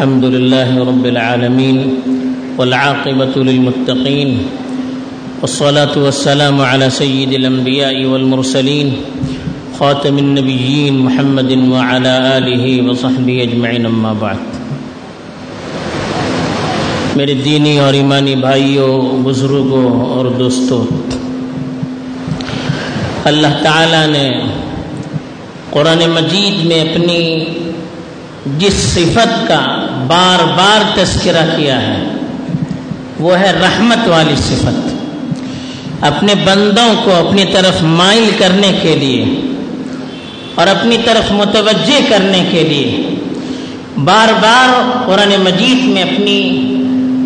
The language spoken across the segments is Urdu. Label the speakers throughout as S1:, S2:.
S1: الحمد لله رب العالمين والعاقبة للمتقين والصلاة والسلام على سيد الأنبياء والمرسلين خاتم النبيين محمد وعلى آله وصحبه أجمعين أما بعد. میرے دینی اور ایمانی بھائیوں، بزرگوں اور دوستوں، اللہ تعالی نے قرآن مجید میں اپنی جس صفت کا بار بار تذکرہ کیا ہے۔ وہ ہے رحمت والی صفت۔ اپنے بندوں کو اپنی طرف مائل کرنے کے لیے اور اپنی طرف متوجہ کرنے کے لیے بار بار قرآن مجید میں اپنی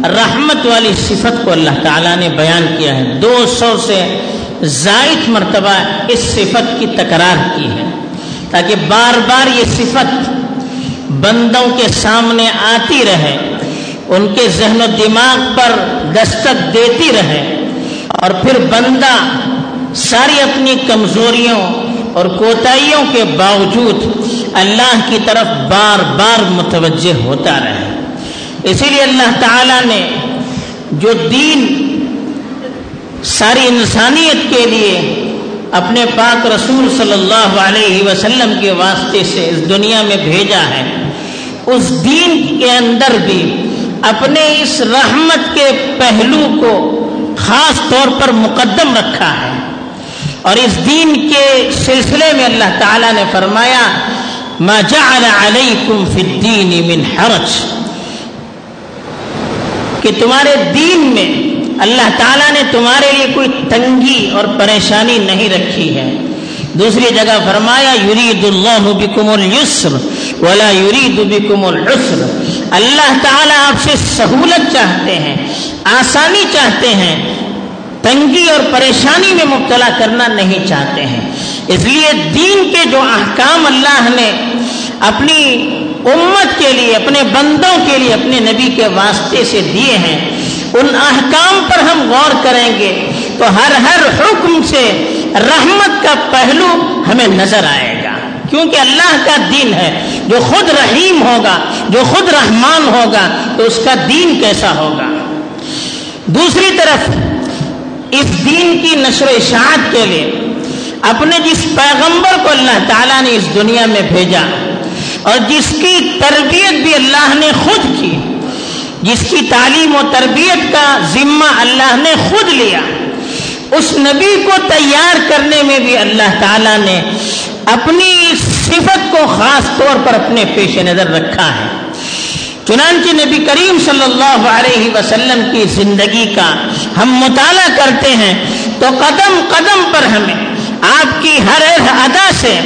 S1: رحمت والی صفت کو اللہ تعالیٰ نے بیان کیا ہے۔ دو سو سے زائد مرتبہ اس صفت کی تکرار کی ہے تاکہ بار بار یہ صفت بندوں کے سامنے آتی رہے، ان کے ذہن و دماغ پر دستک دیتی رہے اور پھر بندہ ساری اپنی کمزوریوں اور کوتاہیوں کے باوجود اللہ کی طرف بار بار متوجہ ہوتا رہے۔ اسی لیے اللہ تعالی نے جو دین ساری انسانیت کے لیے اپنے پاک رسول صلی اللہ علیہ وسلم کے واسطے سے اس دنیا میں بھیجا ہے اس دین کے اندر بھی اپنے اس رحمت کے پہلو کو خاص طور پر مقدم رکھا ہے۔ اور اس دین کے سلسلے میں اللہ تعالی نے فرمایا، ما جعل علیکم فی الدین من حرج. کہ تمہارے دین میں اللہ تعالیٰ نے تمہارے لیے کوئی تنگی اور پریشانی نہیں رکھی ہے۔ دوسری جگہ فرمایا، یرید اللہ بکم السر ولا یرید بکم العسر. اللہ تعالیٰ آپ سے سہولت چاہتے ہیں، آسانی چاہتے ہیں، تنگی اور پریشانی میں مبتلا کرنا نہیں چاہتے ہیں۔ اس لیے دین کے جو احکام اللہ نے اپنی امت کے لیے، اپنے بندوں کے لیے، اپنے نبی کے واسطے سے دیے ہیں، ان احکام پر ہم غور کریں گے تو ہر ہر حکم سے رحمت کا پہلو ہمیں نظر آئے گا۔ کیونکہ اللہ کا دین ہے، جو خود رحیم ہوگا، جو خود رحمان ہوگا، تو اس کا دین کیسا ہوگا؟ دوسری طرف، اس دین کی نشر و اشاعت کے لیے اپنے جس پیغمبر کو اللہ تعالیٰ نے اس دنیا میں بھیجا اور جس کی تربیت بھی اللہ نے خود کی، جس کی تعلیم و تربیت کا ذمہ اللہ نے خود لیا اس نبی کو تیار کرنے میں بھی اللہ تعالی نے اپنی صفت کو خاص طور پر اپنے پیش نظر رکھا ہے۔ چنانچہ نبی کریم صلی اللہ علیہ وسلم کی زندگی کا ہم مطالعہ کرتے ہیں تو قدم قدم پر ہمیں آپ کی ہر ہر ادا سے،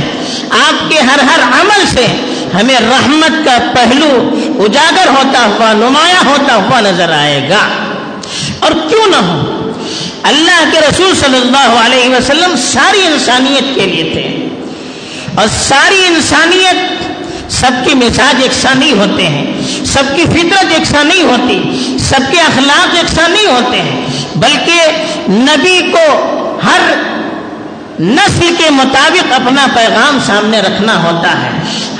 S1: آپ کے ہر ہر عمل سے ہمیں رحمت کا پہلو اجاگر ہوتا ہوا، نمایاں ہوتا ہوا نظر آئے گا۔ اور کیوں نہ ہو؟ اللہ کے رسول صلی اللہ علیہ وسلم ساری انسانیت کے لیے تھے۔ اور ساری انسانیت سب کے مزاج یکساں نہیں ہوتے ہیں۔ سب کی فطرت یکساں نہیں ہوتی۔ سب کے اخلاق یکساں نہیں ہوتے ہیں۔ بلکہ نبی کو ہر نسل کے مطابق اپنا پیغام سامنے رکھنا ہوتا ہے۔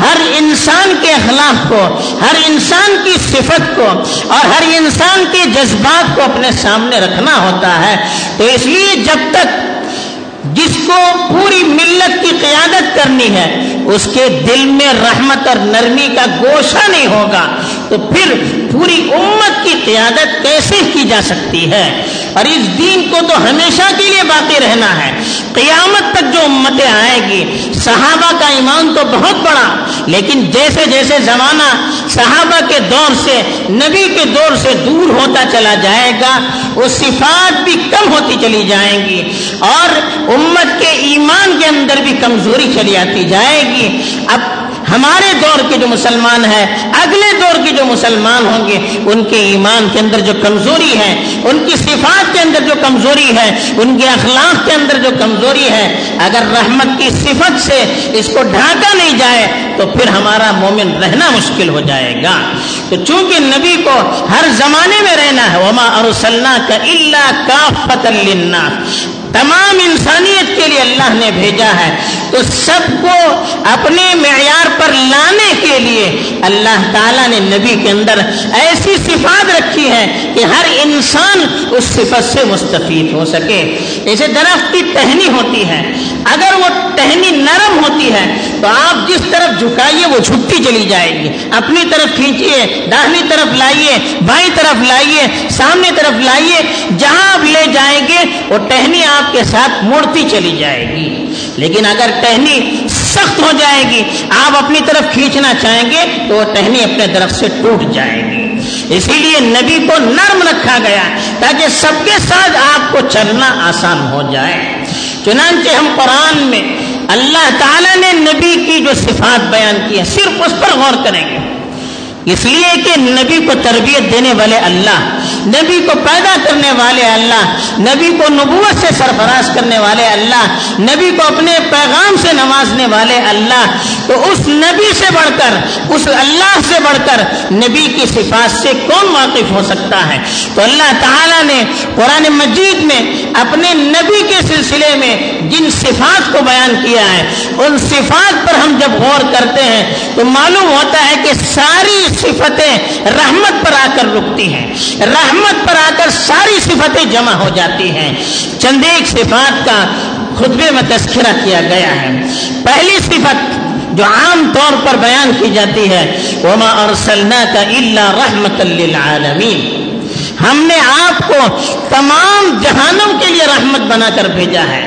S1: ہر انسان کے اخلاق کو، ہر انسان کی صفت کو اور ہر انسان کے جذبات کو اپنے سامنے رکھنا ہوتا ہے۔ تو اس لیے جب تک جس کو پوری ملت کی قیادت کرنی ہے، اس کے دل میں رحمت اور نرمی کا گوشہ نہیں ہوگا، تو پھر پوری امت کی قیادت کیسے کی جا سکتی ہے؟ اور اس دین کو تو ہمیشہ کے لیے باقی رہنا ہے۔ قیامت تک جو امتیں آئے گی، صحابہ کا ایمان تو بہت بڑا، لیکن جیسے جیسے زمانہ صحابہ کے دور سے، نبی کے دور سے دور ہوتا چلا جائے گا، وہ صفات بھی کم ہوتی چلی جائیں گی اور امت کے ایمان کے اندر بھی کمزوری چلی آتی جائے گی۔ اب ہمارے دور کے جو مسلمان ہیں، اگلے دور کے جو مسلمان ہوں گے، ان کے ایمان کے اندر جو کمزوری ہے، ان کی صفات کے اندر جو کمزوری ہے، ان کے اخلاق کے اندر جو کمزوری ہے، اگر رحمت کی صفت سے اس کو ڈھانکا نہیں جائے، تو پھر ہمارا مومن رہنا مشکل ہو جائے گا۔ تو چونکہ نبی کو ہر زمانے میں رہنا ہے، وما ارسلنا کا اللہ کا فتح تمام انسانیت کے لیے اللہ نے بھیجا ہے۔ تو سب کو اپنے معیار پر لانے کے لیے اللہ تعالیٰ نے نبی کے اندر ایسی صفات رکھی ہے کہ ہر انسان اس صفت سے مستفید ہو سکے۔ جیسے درخت کی ٹہنی ہوتی ہے۔ اگر وہ ٹہنی نرم ہوتی ہے تو آپ جس طرف جھکائیے وہ جھکتی چلی جائے گی۔ اپنی طرف کھینچیے، داہنی طرف لائیے، بائیں طرف لائیے، سامنے طرف لائیے، جہاں آپ لے جائیں گے وہ ٹہنی آپ کے ساتھ مڑتی چلی جائے گی۔ لیکن اگر ٹہنی سخت ہو جائے گی، آپ اپنی طرف کھینچنا چاہیں گے، تو وہ ٹہنی اپنے درخت سے ٹوٹ جائے گی۔ اسی لیے نبی کو نرم رکھا گیا تاکہ سب کے ساتھ آپ کو چلنا آسان ہو جائے۔ چنانچہ ہم قرآن میں اللہ تعالیٰ نے نبی کی جو صفات بیان کی ہے صرف اس پر غور کریں گے۔ اس لیے کہ نبی کو تربیت دینے والے اللہ، نبی کو پیدا کرنے والے اللہ، نبی کو نبوت سے سرفراز کرنے والے اللہ، نبی کو اپنے پیغام سے نوازنے والے اللہ تو اس نبی سے بڑھ کر، اس اللہ سے بڑھ کر نبی کی صفات سے کون واقف ہو سکتا ہے؟ تو اللہ تعالیٰ نے قرآن مجید میں اپنے نبی کے سلسلے میں جن صفات کو بیان کیا ہے، ان صفات پر ہم جب غور کرتے ہیں، تو معلوم ہوتا ہے کہ ساری صفتیں رحمت پر آ کر رکتی ہیں۔ رحمت پر آ کر ساری صفتیں جمع ہو جاتی ہیں۔ چند ایک صفات کا خطبے میں تذکرہ کیا گیا ہے۔ پہلی صفت جو عام طور پر بیان کی جاتی ہے، وما ارسلنا کا اللہ رحمت للعالمین ہم نے آپ کو تمام جہانوں کے لیے رحمت بنا کر بھیجا ہے۔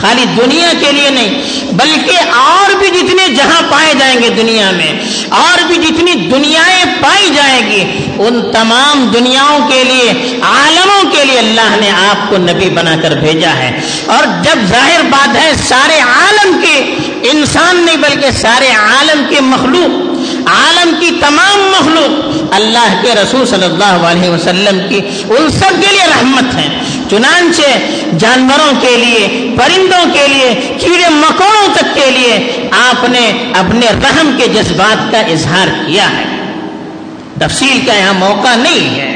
S1: خالی دنیا کے لیے نہیں، بلکہ اور بھی جتنے جہاں پائے جائیں گے دنیا میں، اور بھی جتنی دنیایں پائی جائیں گی، ان تمام دنیاؤں کے لیے عالموں کے لیے اللہ نے آپ کو نبی بنا کر بھیجا ہے۔ اور جب ظاہر بات ہے سارے عالم کے انسان نہیں بلکہ سارے عالم کے مخلوق، عالم کی تمام مخلوق اللہ کے رسول صلی اللہ علیہ وسلم کی، ان سب کے لیے رحمت ہے۔ چنانچہ جانوروں کے لیے، پرندوں کے لیے، کیڑے مکوڑوں تک کے لیے آپ نے اپنے رحم کے جذبات کا اظہار کیا ہے۔ تفصیل کا یہاں موقع نہیں ہے۔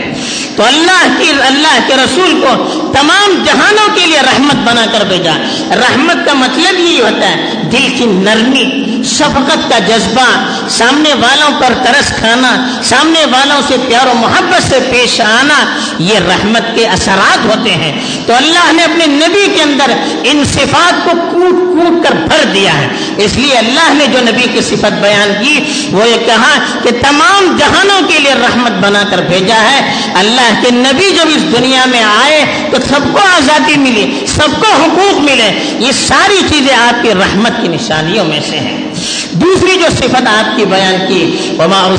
S1: تو اللہ کی اللہ کے رسول کو تمام جہانوں کے لیے رحمت بنا کر بھیجا۔ رحمت کا مطلب یہی ہوتا ہے، دل کی نرمی، شفقت کا جذبہ۔ سامنے والوں پر ترس کھانا، سامنے والوں سے پیار و محبت سے پیش آنا، یہ رحمت کے اثرات ہوتے ہیں۔ تو اللہ نے اپنے نبی کے اندر ان صفات کو کوٹ کوٹ کر بھر دیا ہے۔ اس لیے اللہ نے جو نبی کی صفت بیان کی، وہ یہ کہا کہ تمام جہانوں کے لیے رحمت بنا کر بھیجا ہے۔ اللہ کے نبی جب اس دنیا میں آئے تو سب کو آزادی ملی، سب کو حقوق ملے۔ یہ ساری چیزیں آپ کی رحمت کی نشانیوں میں سے ہیں۔ دوسری جو صفت آپ کی بیان کی، وما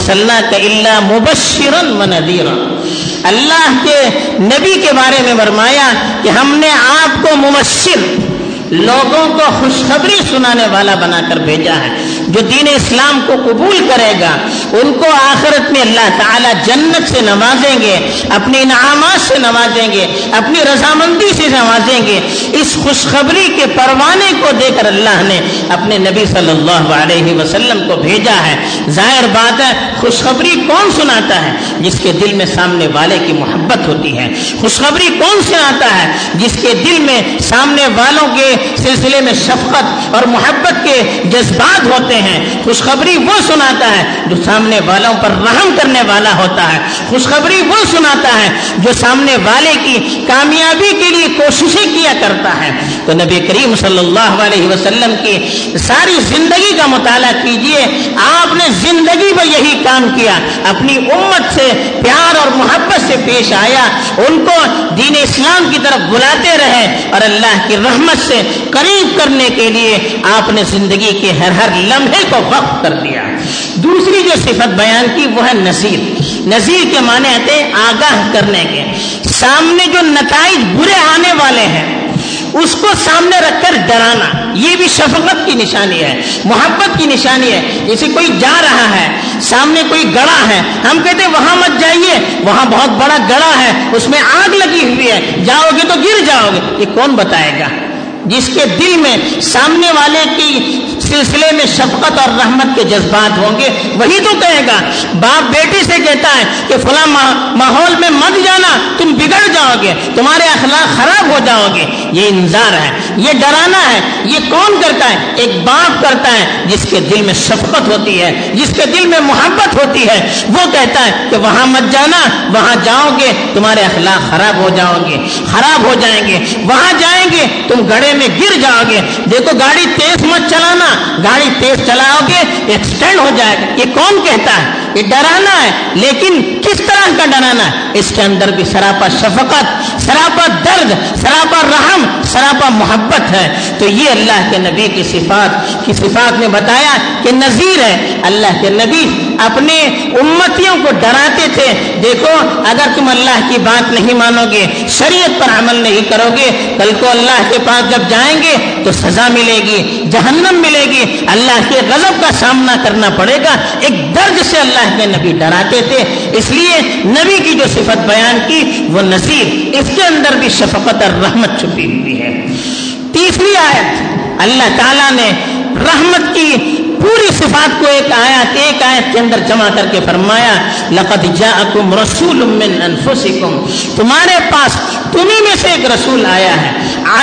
S1: کا اللہ مبشرن و ندیرا اللہ کے نبی کے بارے میں فرمایا کہ ہم نے آپ کو مبشر لوگوں کو خوشخبری سنانے والا بنا کر بھیجا ہے۔ جو دین اسلام کو قبول کرے گا، ان کو آخرت میں اللہ تعالیٰ جنت سے نوازیں گے، اپنے انعامات سے نوازیں گے، اپنی رضامندی سے نوازیں گے۔ اس خوشخبری کے پروانے کو دے کر اللہ نے اپنے نبی صلی اللہ علیہ وسلم کو بھیجا ہے۔ ظاہر بات ہے، خوشخبری کون سناتا ہے؟ جس کے دل میں سامنے والے کی محبت ہوتی ہے۔ خوشخبری کون سناتا ہے؟ جس کے دل میں سامنے والوں کے سلسلے میں شفقت اور محبت کے جذبات ہوتے ہیں خوشخبری وہ سناتا ہے جو سامنے والوں پر رحم کرنے والا ہوتا ہے خوشخبری وہ سناتا ہے جو سامنے والے کی کامیابی کے لیے کوششیں کیا کرتا ہے؟ تو نبی کریم صلی اللہ علیہ وسلم کی ساری زندگی کا مطالعہ کیجیے۔ آپ نے زندگی میں یہی کام کیا۔ اپنی امت سے پیار اور محبت سے پیش آیا۔ ان کو دین اسلام کی طرف بلاتے رہے اور اللہ کی رحمت سے قریب کرنے کے لیے آپ نے زندگی کے ہر ہر لمحے کو وقف کر دیا۔ دوسری جو صفت بیان کی وہ ہے نذیر نذیر کے معنی آتے ہیں آگاہ کرنے کے۔ سامنے جو نتائج برے آنے والے ہیں، اس کو سامنے رکھ کر ڈرانا۔ یہ بھی شفقت کی نشانی ہے، محبت کی نشانی ہے۔ جیسے کوئی جا رہا ہے، سامنے کوئی گڑا ہے، ہم کہتے ہیں وہاں مت جائیے، وہاں بہت بڑا گڑا ہے، اس میں آگ لگی ہوئی ہے، جاؤ گے تو گر جاؤ گے۔ یہ کون بتائے گا؟ جس کے دل میں سامنے والے کی سلسلے میں شفقت اور رحمت کے جذبات ہوں گے۔ وہی تو کہے گا، باپ بیٹی سے کہتا ہے کہ فلاں ماحول میں مت جانا، تم بگڑ جاؤ گے، تمہارے اخلاق خراب ہو جاؤ گے۔ یہ انذار ہے، یہ ڈرانا ہے، یہ کون کرتا ہے؟ ایک باپ کرتا ہے جس کے دل میں شفقت ہوتی ہے، جس کے دل میں محبت ہوتی ہے۔ وہ کہتا ہے کہ وہاں مت جانا، وہاں جاؤ گے، تمہارے اخلاق خراب ہو جاؤ گے، خراب ہو جائیں گے۔ وہاں جائیں گے، تم گڑے میں گر جاؤ گے۔ دیکھو، گاڑی تیز مت چلانا، گاڑی تیز چلاؤ گے، ایکسیڈنٹ ہو جائے گا۔ یہ کون کہتا ہے؟ یہ ڈرانا ہے، لیکن کس طرح کا ڈرانا ہے؟ اس کے اندر بھی سراپا شفقت، سراپا درد، سراپا رحم، سراپا محبت ہے۔ تو یہ اللہ کے نبی کی صفات کی صفات نے بتایا کہ نذیر ہے۔ اللہ کے نبی اپنے امتیوں کو ڈراتے تھے۔ دیکھو، اگر تم اللہ کی بات نہیں مانو گے شریعت پر عمل نہیں کرو گے کل کو اللہ کے پاس جب جائیں گے تو سزا ملے گی، جہنم ملے گی۔ اللہ کے غضب کا سامنا کرنا پڑے گا۔ ایک درد سے اللہ کے نبی ڈراتے تھے۔ اس لیے نبی کی جو صفت بیان کی، وہ نصیر اس کے اندر بھی شفقت اور رحمت چھپی ہوئی ہے۔ تیسری آیت، اللہ تعالیٰ نے رحمت کی پوری صفات کو ایک آیت ایک آیت کے اندر جمع کر کے فرمایا، لقد جاءکم رسول من انفسکم۔ تمہارے پاس تمہیں میں سے ایک رسول آیا ہے۔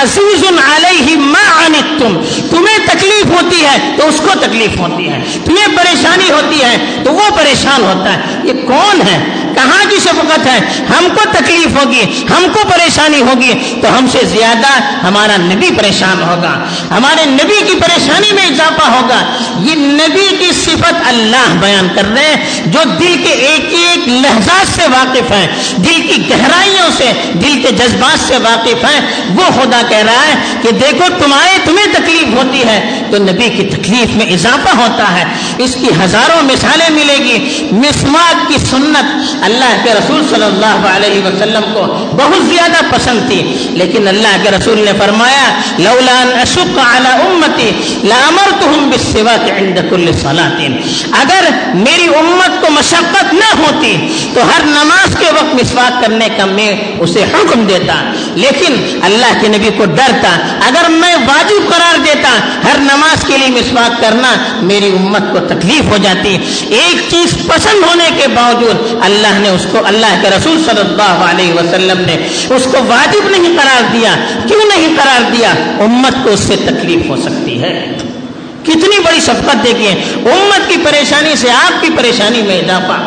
S1: عزیز علیہ ما عنتم۔ تمہیں تکلیف ہوتی ہے تو اس کو تکلیف ہوتی ہے۔ تمہیں پریشانی ہوتی ہے تو وہ پریشان ہوتا ہے۔ یہ کون ہے؟ کہاں کی شفقت ہے؟ ہم کو تکلیف ہوگی، ہم کو پریشانی ہوگی، تو ہم سے زیادہ ہمارا نبی پریشان ہوگا۔ ہمارے نبی کی پریشانی میں اضافہ ہوگا۔ یہ نبی کی صفت اللہ بیان کر رہے ہیں، جو دل کے ایک ایک لہجات سے واقف ہیں۔ دل کی گہرائیوں سے، دل کے جذبات سے واقف ہیں۔ وہ خدا کہہ رہا ہے کہ دیکھو، تمہارے تمہیں تکلیف ہوتی ہے۔ تو نبی کی تکلیف میں اضافہ ہوتا ہے۔ اس کی ہزاروں مثالیں ملے گی۔ مسواک کی سنت اللہ کے رسول صلی اللہ علیہ وسلم کو بہت زیادہ پسند تھی۔ لیکن اللہ کے رسول نے فرمایا لولان اشق على امتی لامرتهم بالسواك عند كل صلاه اگر میری امت کو مشقت نہ ہوتی، تو ہر نماز کے وقت مسواک کرنے کا میں اسے حکم دیتا۔ لیکن اللہ کے نبی کو ڈرتا۔ اگر میں واجب قرار دیتا، ہر نماز کے لیے مسواک کرنا میری امت کو تکلیف ہو جاتی ایک چیز پسند ہونے کے باوجود اللہ نے اس کو، اللہ کے رسول صلی اللہ علیہ وسلم نے اس کو واجب نہیں قرار دیا۔ کیوں نہیں قرار دیا؟ امت کو اس سے تکلیف ہو سکتی ہے۔ کتنی بڑی شفقت دیکھیے۔ امت کی پریشانی سے آپ کی پریشانی میں اضافہ۔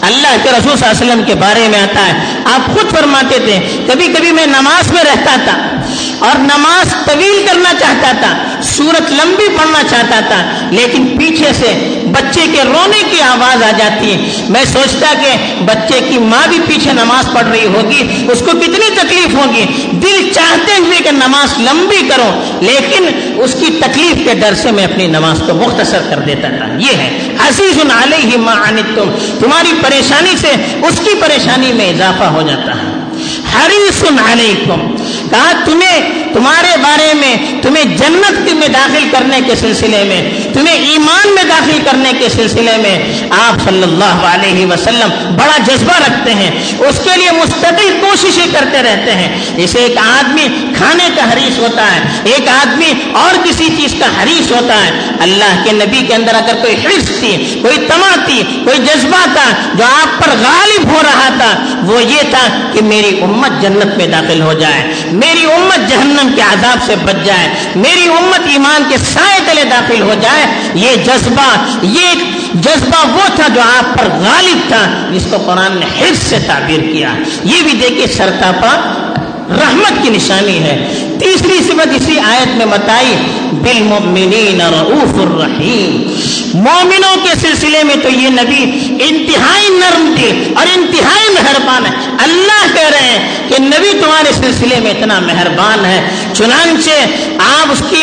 S1: اللہ کے رسول صلی اللہ علیہ وسلم کے بارے میں آتا ہے۔ آپ خود فرماتے تھے، کبھی کبھی میں نماز میں رہتا تھا اور نماز طویل کرنا چاہتا تھا۔ سورت لمبی پڑھنا چاہتا تھا، لیکن پیچھے سے بچے کے رونے کی آواز آ جاتی ہے۔ میں سوچتا کہ بچے کی ماں بھی پیچھے نماز پڑھ رہی ہوگی، اس کو کتنی تکلیف ہوگی۔ دل چاہتے ہوئے کہ نماز لمبی کرو لیکن اس کی تکلیف کے ڈر سے میں اپنی نماز کو مختصر کر دیتا تھا۔ یہ ہے عزیز علیہ ما تم تمہاری پریشانی سے اس کی پریشانی میں اضافہ ہو جاتا ہے۔ حریص علیکم۔ کہا تمہیں تمہارے بارے میں، تمہیں جنت میں داخل کرنے کے سلسلے میں، تمہیں ایمان میں داخل کرنے کے سلسلے میں آپ صلی اللہ علیہ وسلم بڑا جذبہ رکھتے ہیں۔ اس کے لیے مستقل کوششیں کرتے رہتے ہیں۔ جیسے ایک آدمی کھانے کا حریص ہوتا ہے، ایک آدمی اور کسی چیز کا حریص ہوتا ہے۔ اللہ کے نبی کے اندر اگر کوئی حرص تھی، کوئی تما تھی، کوئی جذبہ تھا جو آپ پر غالب ہو رہا تھا، وہ یہ تھا کہ میری امت جنت میں داخل ہو جائے۔ میری امت جہنم کے عذاب سے بچ جائے، میری امت ایمان کے سائے تلے داخل ہو جائے، یہ جذبہ یہ جذبہ وہ تھا جو آپ پر غالب تھا، جس کو قرآن نے حرص سے تعبیر کیا۔ یہ بھی دیکھیے سرتا پر رحمت کی نشانی ہے۔ تیسری صفت اسی آیت میں بتائی، بالمؤمنین رعوف الرحیم۔ مومنوں کے سلسلے میں تو یہ نبی انتہائی نرم تھے اور انتہائی مہربان ہے۔ اللہ کہہ رہے ہیں کہ نبی تمہارے سلسلے میں اتنا مہربان ہے۔ چنانچہ آپ اس کی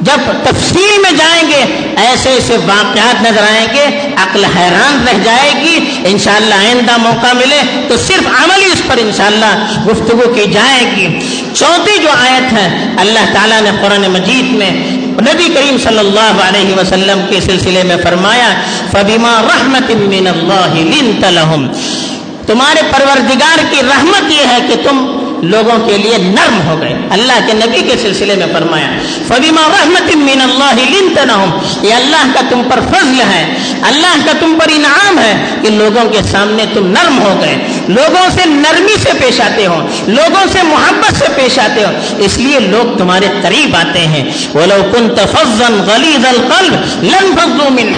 S1: جب تفصیل میں جائیں گے، ایسے ایسے واقعات نظر آئیں گے، عقل حیران رہ جائے گی۔ انشاءاللہ آئندہ موقع ملے تو صرف عملی پر انشاءاللہ گفتگو کی جائے گی۔ چوتھی جو آیت ہے، اللہ تعالیٰ نے قرآن مجید میں نبی کریم صلی اللہ علیہ وسلم کے سلسلے میں فرمایا فبیما رحمت من اللہ لنت لهم۔ تمہارے پروردگار کی رحمت یہ ہے کہ تم لوگوں کے لیے نرم ہو گئے۔ اللہ کے نبی کے سلسلے میں فرمایا فبیما رحمت من اللہ یہ اللہ کا تم پر فضل ہے، اللہ کا تم پر انعام ہے کہ لوگوں کے سامنے تم نرم ہو گئے۔ لوگوں سے نرمی سے پیش آتے ہو، لوگوں سے محبت سے پیش آتے ہو۔ اس لیے لوگ تمہارے قریب آتے ہیں۔ وہ لوگ کن تفزن غلیظ القلب لن فضو من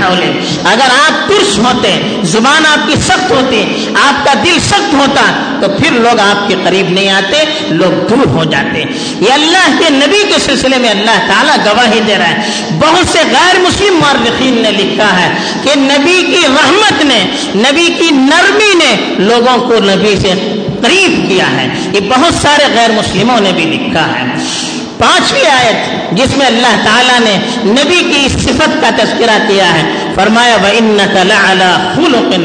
S1: اگر آپ ترش ہوتے، زبان آپ کی سخت ہوتی، آپ کا دل سخت ہوتا، تو پھر لوگ آپ کے قریب نہیں آتے۔ لوگ دور ہو جاتے۔ یہ اللہ کے نبی کے سلسلے میں اللہ تعالیٰ گواہی دے رہا ہے۔ بہت سے غیر مسلم مورخین نے لکھا ہے کہ نبی کی رحمت نے، نبی کی نرمی نے لوگوں کو نبی سے قریب کیا ہے۔ یہ بہت سارے غیر مسلموں نے بھی لکھا ہے۔ پانچویں آیت جس میں اللہ تعالیٰ نے نبی کی اس صفت کا تذکرہ کیا ہے، فرمایا خُلُقٍ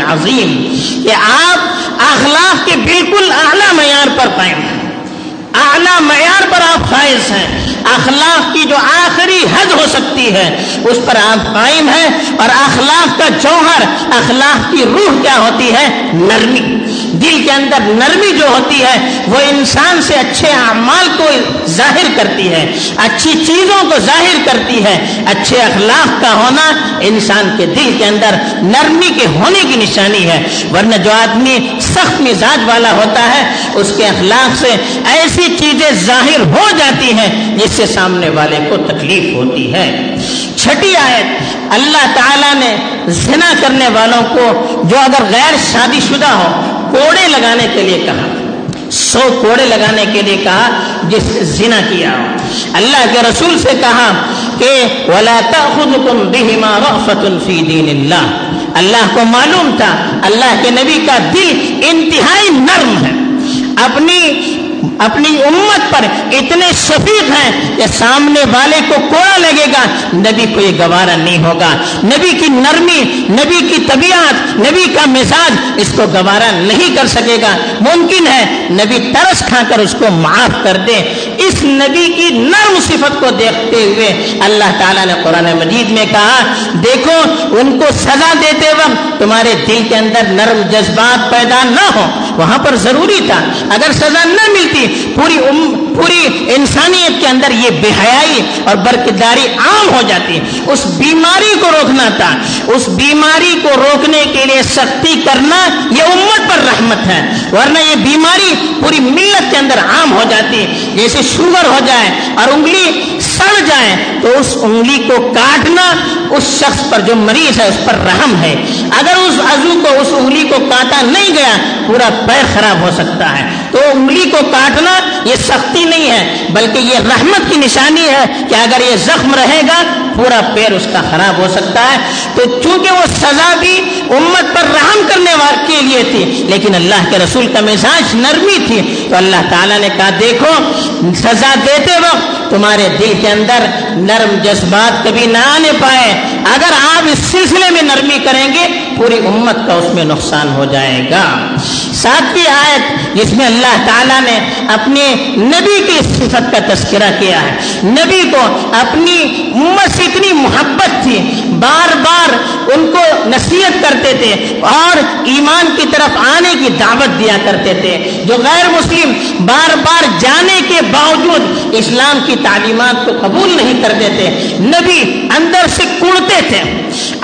S1: کہ آپ اخلاق کے بالکل اعلیٰ معیار پر قائم ہیں۔ اعلیٰ معیار پر آپ فائز ہیں۔ اخلاق کی جو آخری حد سکتی ہے۔ اس پر آپ قائم ہیں اور اخلاق کا جوہر، اخلاق کی روح کیا ہوتی ہے؟ نرمی۔ دل کے اندر نرمی جو ہوتی ہے، وہ انسان سے اچھے اعمال کو ظاہر کرتی ہے، اچھی چیزوں کو ظاہر کرتی ہے۔ اچھے اخلاق کا ہونا انسان کے دل کے اندر نرمی کے ہونے کی نشانی ہے۔ ورنہ جو آدمی سخت مزاج والا ہوتا ہے، اس کے اخلاق سے ایسی چیزیں ظاہر ہو جاتی ہیں، جس سے سامنے والے کو تکلیف ہوتی ہے۔ چھٹی آیت اللہ تعالیٰ نے زنا کرنے والوں کو جو اگر غیر شادی شدہ ہو، کوڑے لگانے کے لیے کہا۔ سو کوڑے لگانے کے لیے کہا جس زنا کیا ہو۔ اللہ کے رسول سے کہا کہ ولا تأخذكم بهما رأفة في دين اللہ اللہ کو معلوم تھا، اللہ کے نبی کا دل انتہائی نرم ہے۔ اپنی اپنی امت پر اتنے شفیق ہیں کہ سامنے والے کو کوڑا لگے گا، نبی کو یہ گوارا نہیں ہوگا۔ نبی کی نرمی، نبی کی طبیعت، نبی کا مزاج اس کو گوارا نہیں کر سکے گا۔ ممکن ہے نبی ترس کھا کر اس کو معاف کر دے۔ اس نبی کی نرم صفت کو دیکھتے ہوئے اللہ تعالیٰ نے قرآن مجید میں کہا، دیکھو، ان کو سزا دیتے وقت تمہارے دل کے اندر نرم جذبات پیدا نہ ہو وہاں پر ضروری تھا۔ اگر سزا نہ ملتی، پوری ام، پوری انسانیت کے اندر یہ بے حیائی اور برقداری عام ہو جاتی۔ اس بیماری کو روکنا تھا۔ اس بیماری کو روکنے کے لیے سختی کرنا یہ امت پر رحمت ہے۔ ورنہ یہ بیماری پوری ملت کے اندر عام ہو جاتی۔ جیسے شوگر ہو جائے اور انگلی سڑ جائے تو اس انگلی کو کاٹنا اس شخص پر جو مریض ہے، اس پر رحم ہے۔ اگر اس عزو کو، اس انگلی کو کاٹا نہیں گیا، پورا پیر خراب ہو سکتا ہے۔ تو انگلی کو کاٹنا یہ سختی نہیں ہے، بلکہ یہ رحمت کی نشانی ہے کہ اگر یہ زخم رہے گا، پورا پیر اس کا خراب ہو سکتا ہے۔ تو چونکہ وہ سزا بھی امت پر رحم کرنے والے کے لیے تھی، لیکن اللہ کے رسول کا مزاج نرمی تھی۔ تو اللہ تعالیٰ نے کہا، دیکھو، سزا دیتے وقت تمہارے دل کے اندر نرم جذبات کبھی نہ آنے پائے۔ اگر آپ اس سلسلے میں نرمی کریں گے پوری امت کا اس میں نقصان ہو جائے گا۔ ساتویں آیت جس میں اللہ تعالیٰ نے اپنے نبی کی صفت کا تذکرہ کیا ہے۔ نبی کو اپنی امت سے اتنی محبت تھی، بار بار ان کو نصیحت کرتے تھے اور ایمان کی طرف آنے کی دعوت دیا کرتے تھے۔ جو غیر مسلم بار بار جانے کے باوجود اسلام کی تعلیمات کو قبول نہیں کرتے تھے، نبی اندر سے کڑتے تھے،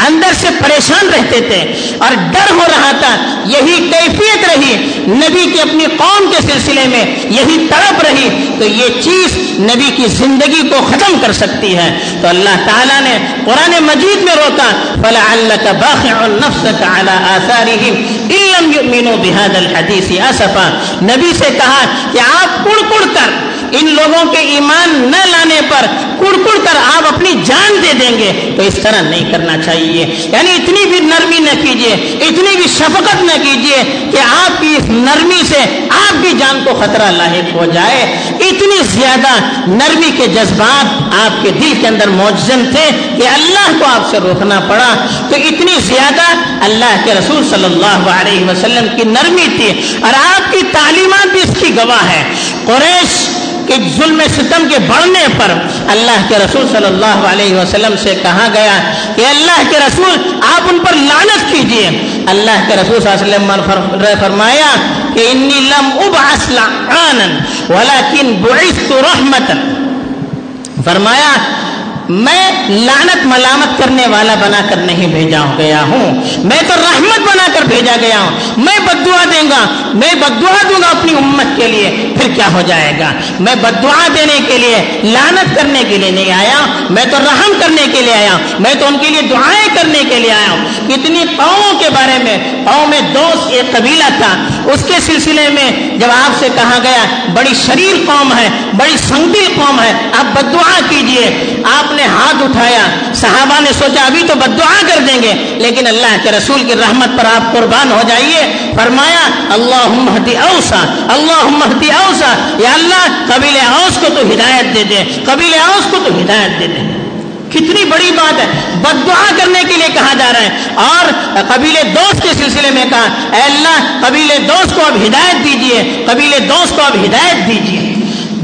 S1: اندر سے پریشان رہتے تھے۔ اور ڈر ہو رہا تھا۔ یہی کیفیت رہی۔ نبی کی اپنی قوم کے سلسلے میں یہی تڑپ رہی۔ تو یہ چیز نبی کی زندگی کو ختم کر سکتی ہے۔ تو اللہ تعالیٰ نے قرآن مجید میں روکا، فَلَعَلَّكَ بَاخِعُ نَفْسَكَ عَلَىٰ آثَارِهِمْ إِلَّمْ يُؤْمِنُوا بِهَذَا الْحَدِيثِ أَسَفًا۔ نبی سے کہا کہ آپ کڑ کڑ کر، ان لوگوں کے ایمان نہ لانے پر کڑ کڑ کر آپ اپنی جان دے دیں گے۔ تو اس طرح نہیں کرنا چاہیے۔ یعنی اتنی بھی نرمی نہ کیجیے اتنی بھی شفقت نہ کیجیے کہ آپ کی اس نرمی سے آپ کی جان کو خطرہ لاحق ہو جائے۔ اتنی زیادہ نرمی کے جذبات آپ کے دل کے اندر موجزن تھے کہ اللہ کو آپ سے روکنا پڑا۔ تو اتنی زیادہ اللہ کے رسول صلی اللہ علیہ وسلم کی نرمی تھی اور آپ کی تعلیمات بھی اس کی گواہ ہے قریش کہ ظلم ستم کے بڑھنے پر اللہ کے رسول صلی اللہ علیہ وسلم سے کہا گیا کہ اللہ کے رسول، آپ ان پر لانت کیجیے۔ اللہ کے رسول صلی اللہ علیہ وسلم فرمایا کہ انی لم ابعث لعانا ولكن بعثت رحمتا۔ فرمایا، میں لعنت ملامت کرنے والا بنا کر نہیں بھیجا گیا ہوں۔ میں تو رحمت بنا بھیجا گیا ہوں۔ میں بدعا دیں گا۔ میں بدعا دوں گا اپنی امت کے لیے۔ پھر کیا ہو جائے گا؟ میں بدعا دینے کے لیے لعنت کرنے کے لیے نہیں آیا میں تو رحم کرنے کے لیے آیا میں تو ان کے لیے دعائیں کرنے کے لیے آیا ہوں۔ کتنی قوموں کے بارے میں، قوم میں دوست ایک قبیلہ تھا۔ اس کے سلسلے میں جب آپ سے کہا گیا، بڑی شریر قوم ہے، بڑی سنگل قوم ہے، آپ بدعا کیجیے۔ آپ نے ہاتھ اٹھایا۔ صحابہ نے سوچا، ابھی تو بد دعا کر دیں گے۔ لیکن اللہ کے رسول کی رحمت پر آپ کو قربان ہو جائیے۔ فرمایا اللہ مہدی اوسا اللہ مہدی اوسا۔ یا اللہ، قبیل اوس کو تو ہدایت دے دے، قبیل اوس کو تو ہدایت دے دے۔ کتنی بڑی بات ہے۔ بد دعا کرنے کے لیے کہا جا رہا ہے۔ اور قبیل دوست کے سلسلے میں کہا، اے اللہ، قبیل دوست کو اب ہدایت دیجیے، قبیل دوست کو اب ہدایت دیجیے۔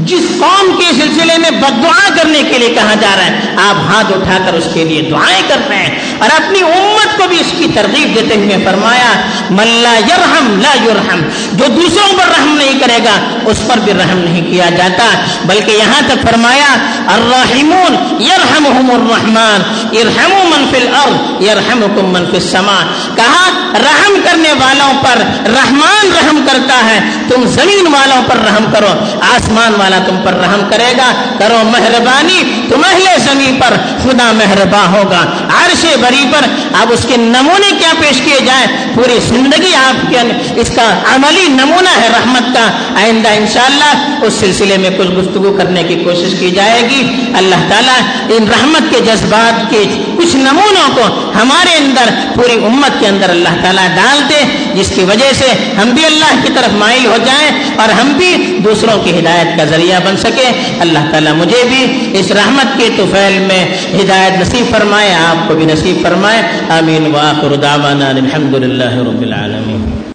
S1: جس قوم کے سلسلے میں بد دعا کرنے کے لیے کہا جا رہا ہے، آپ ہاتھ اٹھا کر اس کے لیے دعائیں کر رہے ہیں۔ اور اپنی امت کو بھی اس کی ترغیب دیتے ہوئے فرمایا ملا یرحم لا یرحم، جو دوسروں پر رحم نہیں کرے گا، اس پر بھی رحم نہیں کیا جاتا۔ بلکہ یہاں تک فرمایا الرحمون یرحمہم الرحمن ارحموا من فی الارض، یرحمکم من فی السماء۔ کہا، رحم کرنے والوں پر رحمان رحم کرتا ہے، تم زمین والوں پر رحم کرو، آسمان والا تم پر رحم کرے گا کرو مہربانی تم اہل زمین پر خدا مہرباں ہوگا۔ عرش بری پر اب اس کے نمونے کیا پیش کیے جائیں؟ پوری زندگی آپ کے اس کا عملی نمونہ ہے رحمت کا۔ آئندہ انشاءاللہ اس سلسلے میں کچھ گفتگو کرنے کی کوشش کی جائے گی۔ اللہ تعالیٰ ان رحمت کے جذبات کے کچھ نمونوں کو ہمارے اندر پوری امت کے اندر اللہ تعالیٰ ڈال دے، جس کی وجہ سے ہم بھی اللہ کی طرف مائل ہو جائیں اور ہم بھی دوسروں کی ہدایت کا ذریعہ بن سکے اللہ تعالیٰ مجھے بھی اس رحمت کے توفیل میں ہدایت نصیب فرمائے، آپ کو بھی نصیب فرمائے، آمین. واخر دعوانا الحمد للہ رب العالمین.